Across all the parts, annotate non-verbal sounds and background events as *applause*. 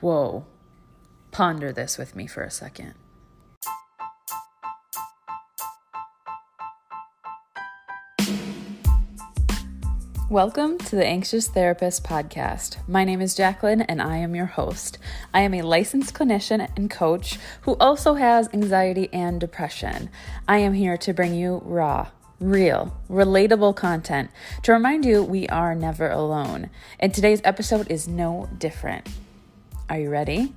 Whoa. Ponder this with me for a second. Welcome to the Anxious Therapist Podcast. My name is Jacqueline and I am your host. I am a licensed clinician and coach who also has anxiety and depression. I am here to bring you raw, real, relatable content to remind you we are never alone. And today's episode is no different. Are you ready?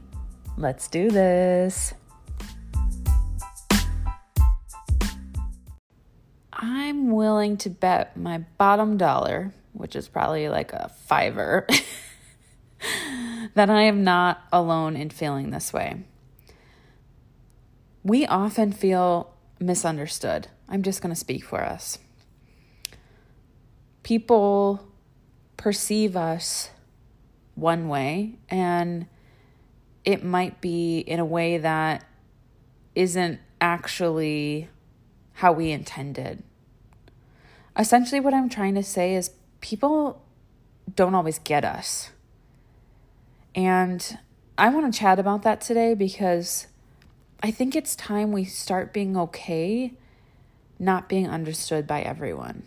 Let's do this. I'm willing to bet my bottom dollar, which is probably like a fiver, *laughs* that I am not alone in feeling this way. We often feel misunderstood. I'm just going to speak for us. People perceive us one way, and it might be in a way that isn't actually how we intended. Essentially, what I'm trying to say is people don't always get us. And I want to chat about that today because I think it's time we start being okay not being understood by everyone.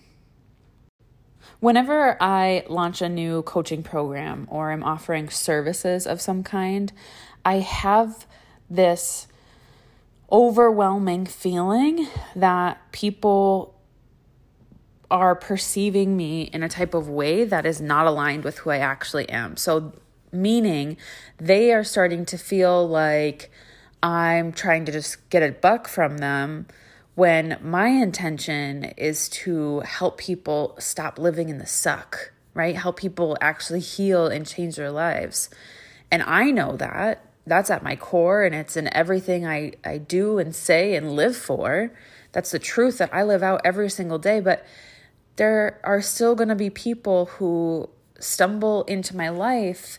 Whenever I launch a new coaching program or I'm offering services of some kind, I have this overwhelming feeling that people are perceiving me in a type of way that is not aligned with who I actually am. So, meaning they are starting to feel like I'm trying to just get a buck from them when my intention is to help people stop living in the suck, right? Help people actually heal and change their lives. And I know that. That's at my core and it's in everything I, I do and say and live for. That's the truth that I live out every single day. But there are still going to be people who stumble into my life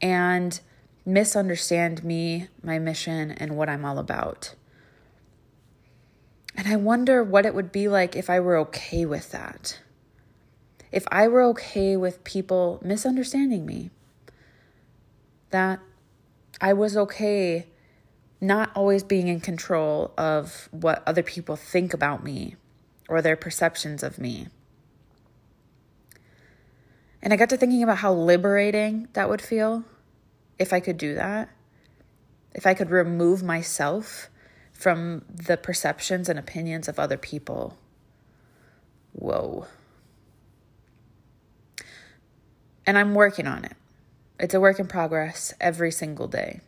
and misunderstand me, my mission, and what I'm all about. And I wonder what it would be like if I were okay with that. If I were okay with people misunderstanding me, that I was okay not always being in control of what other people think about me or their perceptions of me. And I got to thinking about how liberating that would feel if I could do that. If I could remove myself from the perceptions and opinions of other people. Whoa. And I'm working on it. It's a work in progress every single day.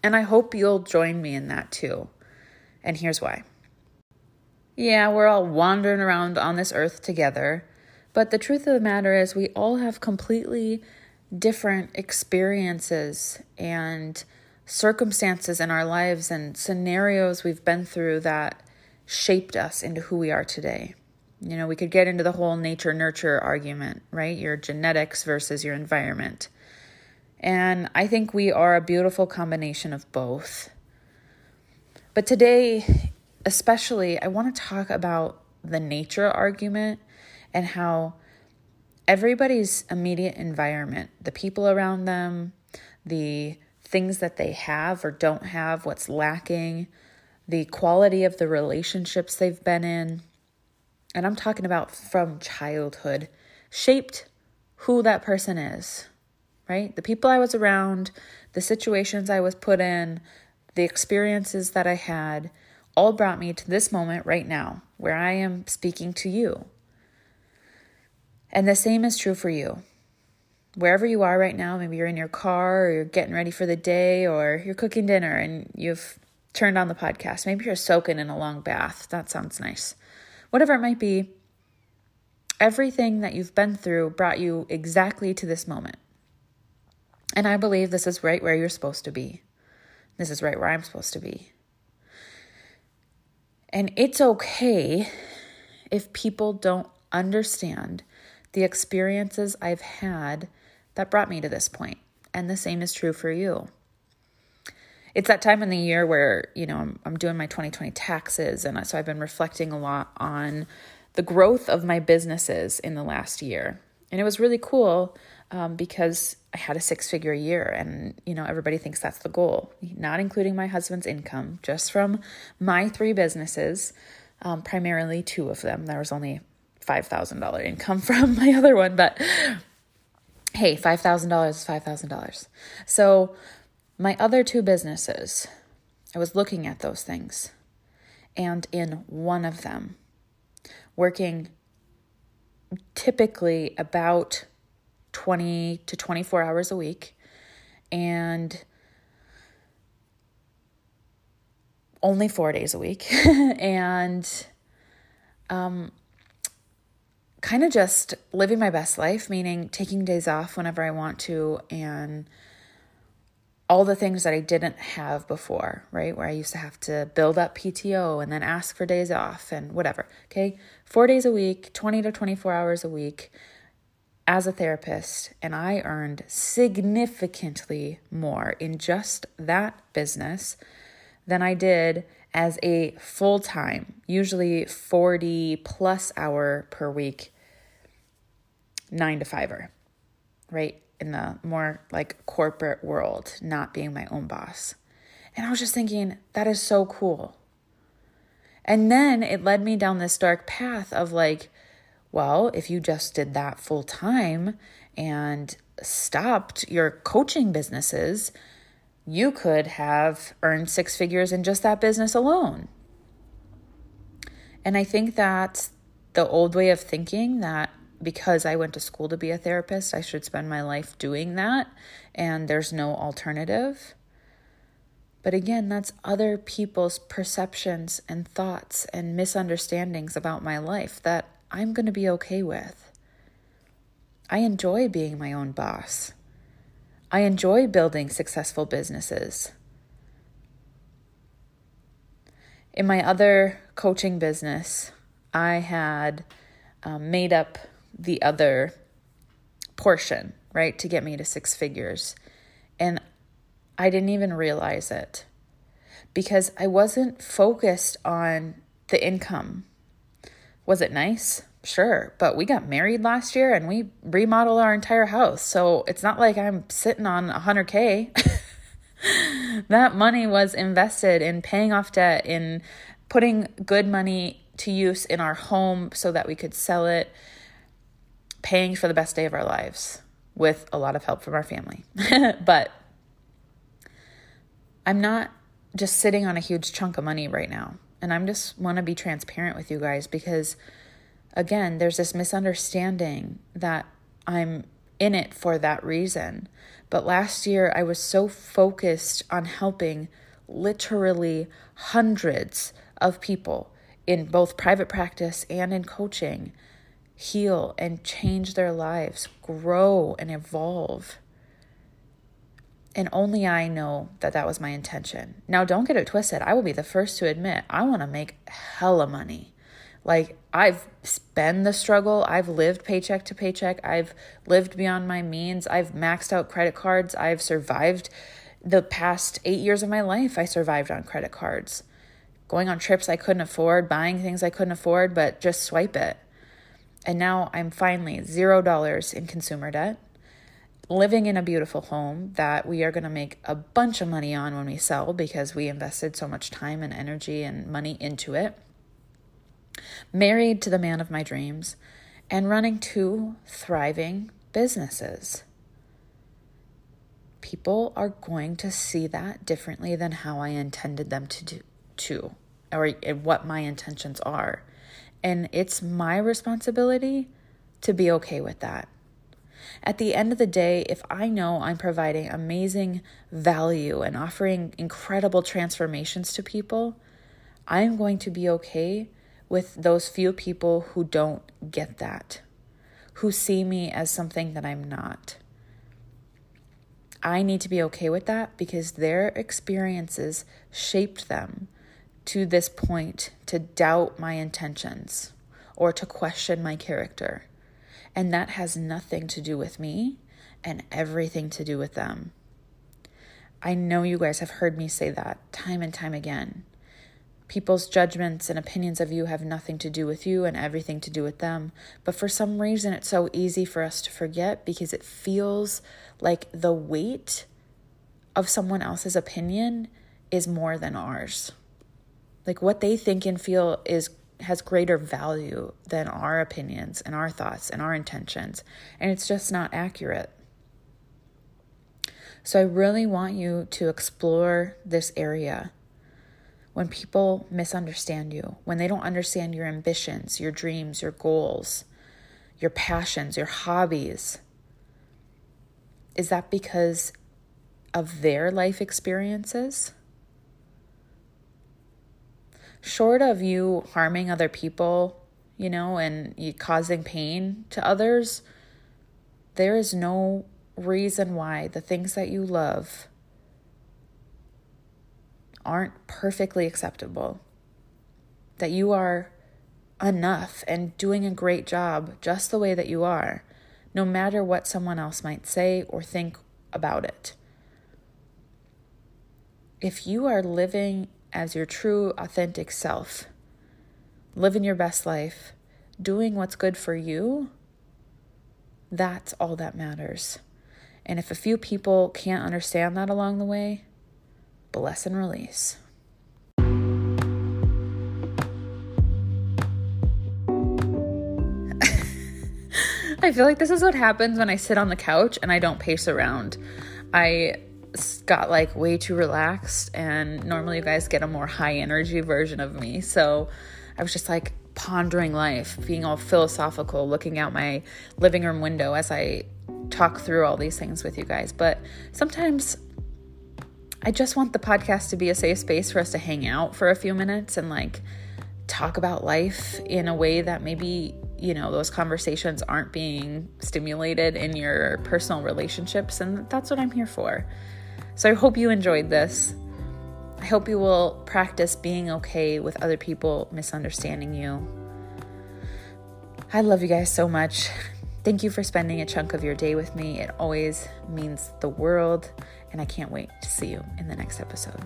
And I hope you'll join me in that too. And here's why. Yeah, we're all wandering around on this earth together, but the truth of the matter is, we all have completely different experiences and circumstances in our lives and scenarios we've been through that shaped us into who we are today. You know, we could get into the whole nature nurture argument, right? Your genetics versus your environment. And I think we are a beautiful combination of both. But today, especially, I want to talk about the nature argument and how everybody's immediate environment, the people around them, the things that they have or don't have, what's lacking, the quality of the relationships they've been in, and I'm talking about from childhood, shaped who that person is right? The people I was around, the situations I was put in, the experiences that I had, all brought me to this moment right now where I am speaking to you. And the same is true for you. Wherever you are right now, maybe you're in your car or you're getting ready for the day or you're cooking dinner and you've turned on the podcast. Maybe you're soaking in a long bath. That sounds nice. Whatever it might be, everything that you've been through brought you exactly to this moment. And I believe this is right where you're supposed to be. This is right where I'm supposed to be. And it's okay if people don't understand the experiences I've had that brought me to this point. And the same is true for you. It's that time in the year where, you know, I'm, I'm doing my 2020 taxes. And so I've been reflecting a lot on the growth of my businesses in the last year. And it was really cool um, because I had a six figure year and, you know, everybody thinks that's the goal, not including my husband's income, just from my three businesses, um, primarily two of them. There was only $5,000 income *laughs* from my other one, but hey, $5,000 is $5,000. So my other two businesses, I was looking at those things. And in one of them, working typically about 20 to 24 hours a week and only four days a week *laughs* and um, kind of just living my best life, meaning taking days off whenever I want to and all the things that I didn't have before, right? Where I used to have to build up PTO and then ask for days off and whatever. Okay. Four days a week, 20 to 24 hours a week as a therapist. And I earned significantly more in just that business than I did as a full time, usually 40 plus hour per week, nine to fiver, right? in the more like corporate world, not being my own boss. And I was just thinking, that is so cool. And then it led me down this dark path of like, well, if you just did that full time and stopped your coaching businesses, you could have earned six figures in just that business alone. And I think that's the old way of thinking that because I went to school to be a therapist, I should spend my life doing that, and there's no alternative. But again, that's other people's perceptions and thoughts and misunderstandings about my life that I'm going to be okay with. I enjoy being my own boss. I enjoy building successful businesses. In my other coaching business, I had um, made up the other portion, right, to get me to six figures. And I didn't even realize it because I wasn't focused on the income. Was it nice? Sure, but we got married last year and we remodeled our entire house. So it's not like I'm sitting on 100K. *laughs* that money was invested in paying off debt, in putting good money to use in our home so that we could sell it, paying for the best day of our lives with a lot of help from our family. *laughs* but I'm not just sitting on a huge chunk of money right now. And I'm just want to be transparent with you guys because again, there's this misunderstanding that I'm in it for that reason. But last year I was so focused on helping literally hundreds of people in both private practice and in coaching heal and change their lives, grow and evolve. And only I know that that was my intention. Now, don't get it twisted. I will be the first to admit I want to make hella money. Like, I've been the struggle. I've lived paycheck to paycheck. I've lived beyond my means. I've maxed out credit cards. I've survived the past eight years of my life. I survived on credit cards. Going on trips I couldn't afford, buying things I couldn't afford, but just swipe it. And now I'm finally zero dollars in consumer debt, living in a beautiful home that we are going to make a bunch of money on when we sell because we invested so much time and energy and money into it. Married to the man of my dreams and running two thriving businesses. People are going to see that differently than how I intended them to do, to, or what my intentions are. And it's my responsibility to be okay with that. At the end of the day, if I know I'm providing amazing value and offering incredible transformations to people, I'm going to be okay with those few people who don't get that, who see me as something that I'm not. I need to be okay with that because their experiences shaped them to this point to doubt my intentions or to question my character. And that has nothing to do with me and everything to do with them. I know you guys have heard me say that time and time again. People's judgments and opinions of you have nothing to do with you and everything to do with them. But for some reason, it's so easy for us to forget because it feels like the weight of someone else's opinion is more than ours. Like what they think and feel is has greater value than our opinions and our thoughts and our intentions. And it's just not accurate. So I really want you to explore this area when people misunderstand you, when they don't understand your ambitions, your dreams, your goals, your passions, your hobbies, is that because of their life experiences? Short of you harming other people, you know, and you causing pain to others, there is no reason why the things that you love aren't perfectly acceptable, that you are enough and doing a great job just the way that you are, no matter what someone else might say or think about it. If you are living as your true, authentic self, living your best life, doing what's good for you, that's all that matters. And if a few people can't understand that along the way, bless and release. *laughs* I feel like this is what happens when I sit on the couch and I don't pace around. I got like way too relaxed, and normally you guys get a more high energy version of me. So I was just like pondering life, being all philosophical, looking out my living room window as I talk through all these things with you guys. But sometimes I just want the podcast to be a safe space for us to hang out for a few minutes and like talk about life in a way that maybe, you know, those conversations aren't being stimulated in your personal relationships. And that's what I'm here for. So I hope you enjoyed this. I hope you will practice being okay with other people misunderstanding you. I love you guys so much. Thank you for spending a chunk of your day with me. It always means the world and I can't wait to see you in the next episode.